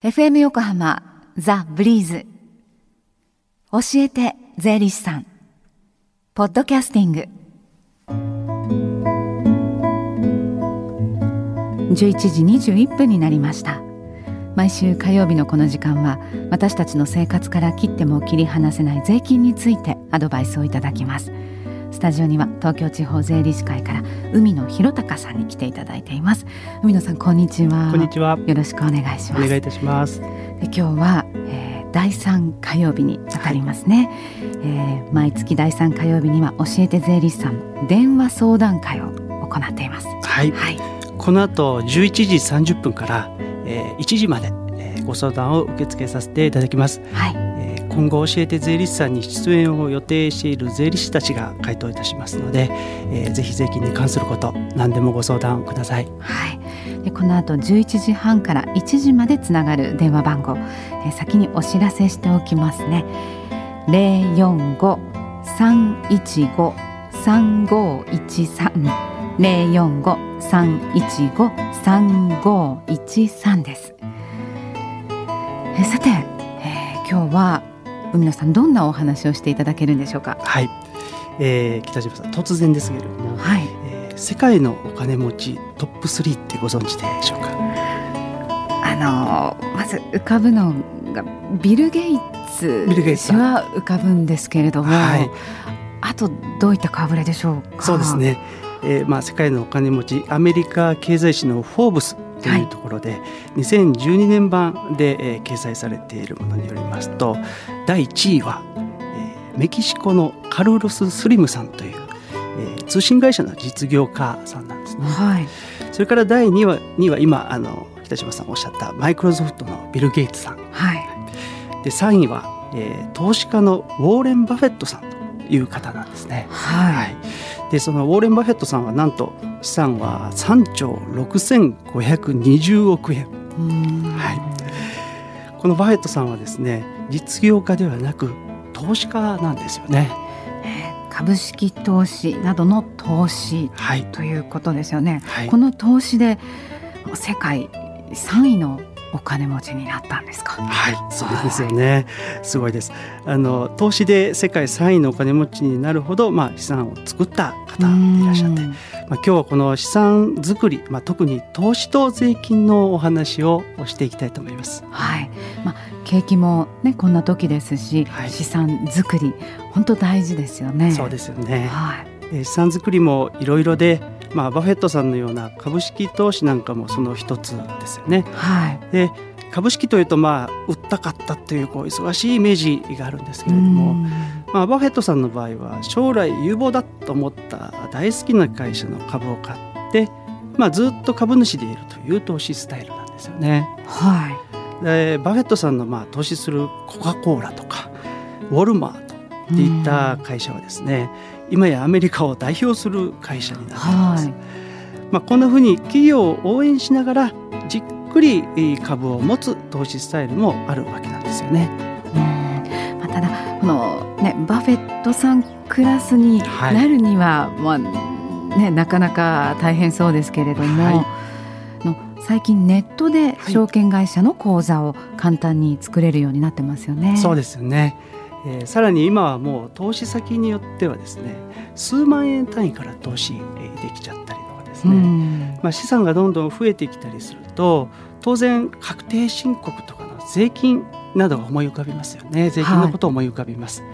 FM 横浜ザ・ブリーズ。教えて税理士さん。ポッドキャスティング。11時21分になりました。毎週火曜日のこの時間は私たちの生活から切っても切り離せない税金についてアドバイスをいただきます。スタジオには東京地方税理士会から海野博隆さんに来ていただいています。海野さんこんにちは。こんにちは。よろしくお願いします。お願いいたします。で今日は、えー、第三火曜日にあたりますね、はい、えー、毎月第三火曜日には教えて税理士さん電話相談会を行っています。はい、はい、この後11時30分から、えー、1時まで、えー、ご相談を受け付けさせていただきます。はい今後教えて税理士さんに出演を予定している税理士たちが回答いたしますので、えー、ぜひ税金に関すること何でもご相談ください。はい。でこの後11時半から1時までつながる電話番号、えー、先にお知らせしておきますね。零四五三一五三五一三零四五三一五三五一三です。えさて、えー、今日は海野さんどんなお話をしていただけるんでしょうか？はい、えー、北島さん突然ですけれども、はい。えー、世界のお金持ちトップ3ってご存知でしょうか？あのまず浮かぶのがビル・ゲイツ氏は浮かぶんですけれども、はい、あとどういった顔ぶれでしょうか？そうですね、えーまあ、世界のお金持ちアメリカ経済誌の「フォーブス」というところで、はい、2012年版で、えー、掲載されているものによりますと第1位は、えー、メキシコのカルロス・スリムさんという、えー、通信会社の実業家さんなんですね。はい、それから第2位は ,2 は今あの北島さんおっしゃったマイクロソフトのビル・ゲイツさん。はい、で3位は、えー、投資家のウォーレン・バフェットさんという方なんですね。はい、はい、でそのウォーレン・バフェットさんはなんと資産は3兆6520億円。はい、このバフェットさんはですね実業家ではなく投資家なんですよね。株式投資などの投資、はい、ということですよね。はい、この投資で世界3位のお金持ちになったんですか？はい、そうですよね。すごいです。あの投資で世界3位のお金持ちになるほど、まあ資産を作った方いらっしゃって、まあ今日はこの資産作り、まあ特に投資と税金のお話をしていきたいと思います。はい。まあ景気もねこんな時ですし、はい、資産作り本当大事ですよね。そうですよね。はい。資産作りもいろいろで。まあ、バフェットさんのような株式投資なんかもその一つですよね。はい、で株式というとまあ売ったかったというこう忙しいイメージがあるんですけれども、まあ、バフェットさんの場合は将来有望だと思った大好きな会社の株を買って、まあ、ずっと株主でいるという投資スタイルなんですよね。はい、でバフェットさんのまあ投資するコカ・コーラとかウォルマートっていった会社はですね、今やアメリカを代表する会社になっています。はい、まあ、こんなふうに企業を応援しながらじっくり株を持つ投資スタイルもあるわけなんですよね。まあ、ただこの、ね、バフェットさんクラスになるには、はい、まあね、なかなか大変そうですけれども、はい、の最近ネットで証券会社の口座を簡単に作れるようになってますよね。そうですよねえー、さらに今はもう投資先によってはですね数万円単位から投資できちゃったりとかですね、まあ、資産がどんどん増えてきたりすると当然確定申告とかの税金などが思い浮かびますよね税金のことを思い浮かびます。はい、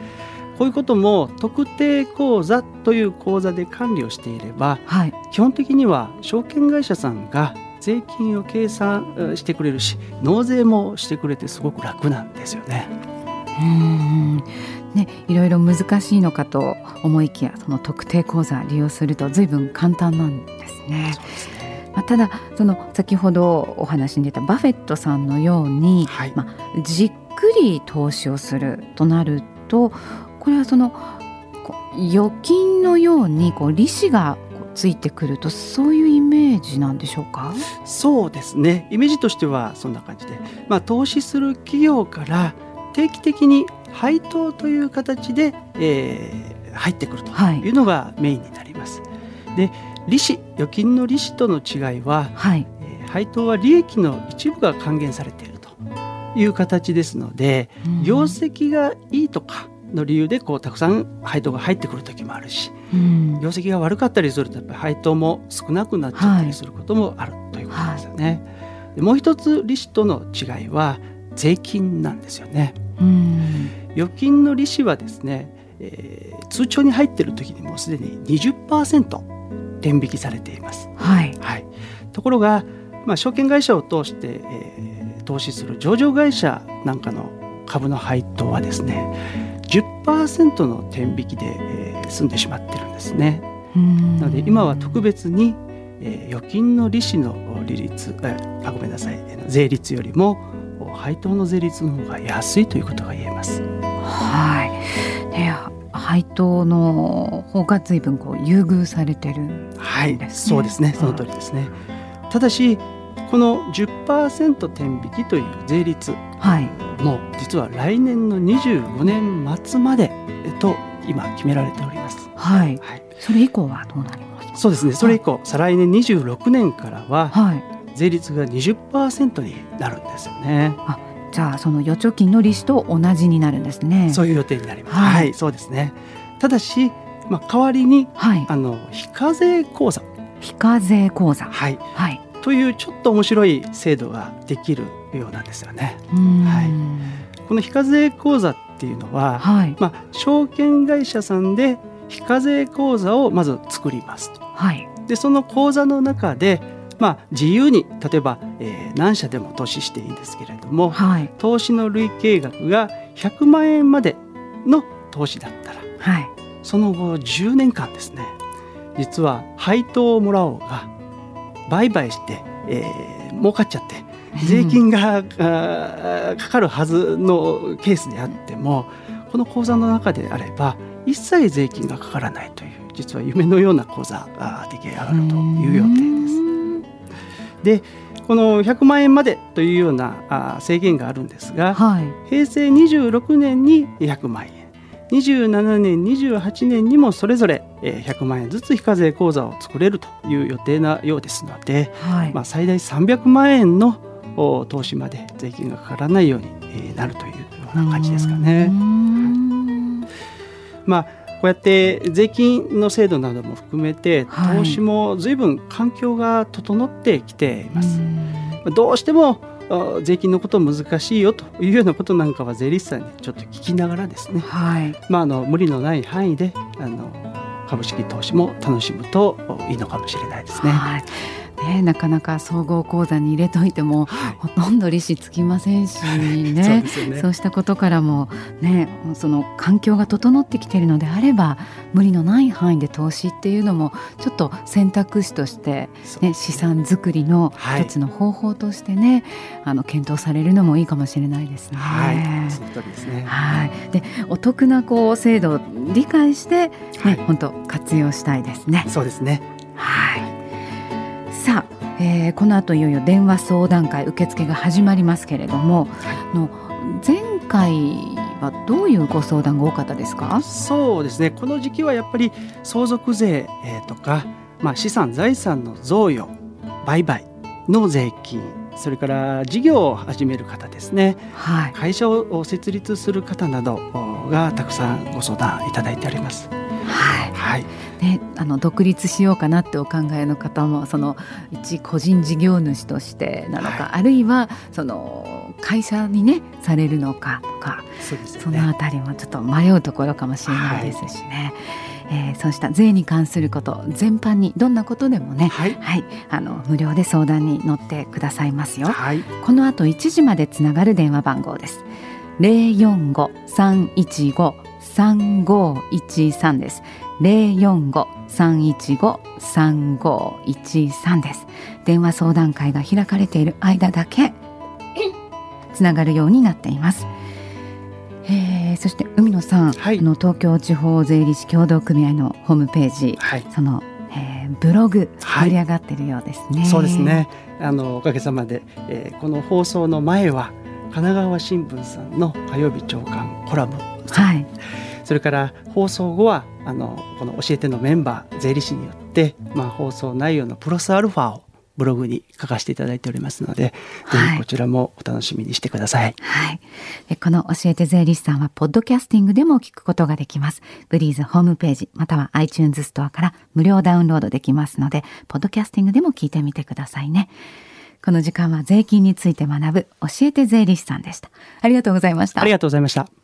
こういうことも特定口座という口座で管理をしていれば、はい、基本的には証券会社さんが税金を計算してくれるし納税もしてくれてすごく楽なんですよね。うんね、いろいろ難しいのかと思いきやその特定口座利用すると随分簡単なんですね。まあ、ただその先ほどお話に出たバフェットさんのように、はい、まあ、じっくり投資をするとなるとこれはその預金のようにこう利子がついてくるとそういうイメージなんでしょうか？そうですね。イメージとしてはそんな感じで、まあ、投資する企業から定期的に配当という形で、えー、入ってくるというのがメインになります。はい、で利子預金の利子との違いは、はいえー、配当は利益の一部が還元されているという形ですので、うん業績がいいとかの理由でこうたくさん配当が入ってくる時もあるしうん業績が悪かったりするとやっぱり配当も少なくなっちゃったりすることもあるということですよね。でもう一つ利子との違いは税金なんですよね。うん。預金の利子はですね、えー通帳に入っている時にもうすでに20%転引きされています。はい。はい、ところが、まあ、証券会社を通して、えー投資する上場会社なんかの株の配当はですね10%の転引きで、えー済んでしまってるんですね。うん。なので今は特別に、えー預金の利子の利率えーあごめんなさい。えー税率よりもお配当の税率の方が安いということが言えます。はい。ね配当の方が随分こう優遇されてるはい、そうですね。その通りですね。ただしこの10%転引きという税率はい。も実は来年の25年末までと今決められております。はい。はい、それ以降はどうなりますか？そうですね。それ以降、再来年26年からははい税率が20%になるんですよね。じゃあその預貯金の利子と同じになるんですね。そういう予定になります。ははいい、そうですね。ただし、まあ代わりにはい。あの非課税口座、非課税口座。はい、はい。というちょっと面白い制度ができるようなんですよね。うん。はい。この非課税口座っていうのは、はい。まあ証券会社さんで非課税口座をまず作りますと。はい。でその口座の中で、まあ、自由に例えば、えー何社でも投資していいんですけれどもはい。投資の累計額が100万円までの投資だったらはい。その後10年間ですね実は配当をもらおうが売買して、えー儲かっちゃって 税金がかかるはずのケースであってもこの口座の中であれば一切税金がかからないという実は夢のような口座が出来上がるという予定でこの100万円までというような制限があるんですがはい。平成26年に100万円27年28年にもそれぞれえー100万円ずつ非課税口座を作れるという予定なようですので、はい。まあ、最大300万円のお投資まで税金がかからないようにえーなるというような感じですかうね。ん。まあこうやって税金の制度なども含めてはい。投資も随分環境が整ってきています。うん。どうしてもあ税金のこと難しいよというようなことなんかは税理士さんにちょっと聞きながらですね、はい。まあ、あの無理のない範囲であの株式投資も楽しむといいのかもしれないですね。はいね、なかなか総合口座に入れといてもはいほとんど利子つきませんし そうねそうしたことからもねその環境が整ってきているのであれば無理のない範囲で投資っていうのもちょっと選択肢として、ね、資産作りのはい一つの方法としてね、あの検討されるのもいいかもしれないですね。はい、ですね。はい、でお得なこう制度を理解して、ねはい本当活用したいですね。そうですね。はい。さあ、えーこの後いよいよ電話相談会受付が始まりますけれども、あの前回はどういうご相談が多かったですか？そうですね。この時期はやっぱり相続税、えーとか、まあ、資産財産の贈与、売買の税金、それから事業を始める方ですね。はい。会社を設立する方などおがたくさんご相談いただいております。はい。はい。ね、あの独立しようかなってお考えの方もその一個人事業主としてなのか、はあるいはその会社にねされるのかとかそね。あたりもちょっと迷うところかもしれないですしね、えーそうした税に関すること全般にどんなことでもねはい。はい、あの無料で相談に乗ってくださいますよ。はい。この後1時までつながる電話番号です。零四五三一五三五一三です。零四五三一五三五一三です。電話相談会が開かれている間だけ つながるようになっています。えーそして海野さん、はいあの東京地方税理士協同組合のホームページ、はい。その、えーブログはい盛り上がってるようですね。そうですね。あのおかげさまで、えーこの放送の前は神奈川新聞さんの火曜日朝刊コラム、はい。それから放送後はあのこの教えてのメンバー税理士によって、まあ、放送内容のプラスアルファをブログに書かせていただいておりますので、はい、ぜひこちらもお楽しみにしてください。はい。でこの教えて税理士さんはポッドキャスティングでも聞くことができます。ブリーズホームページまたは iTunes ストアから無料ダウンロードできますので、ポッドキャスティングでも聞いてみてくださいね。この時間は税金について学ぶ教えて税理士さんでした。ありがとうございました。ありがとうございました。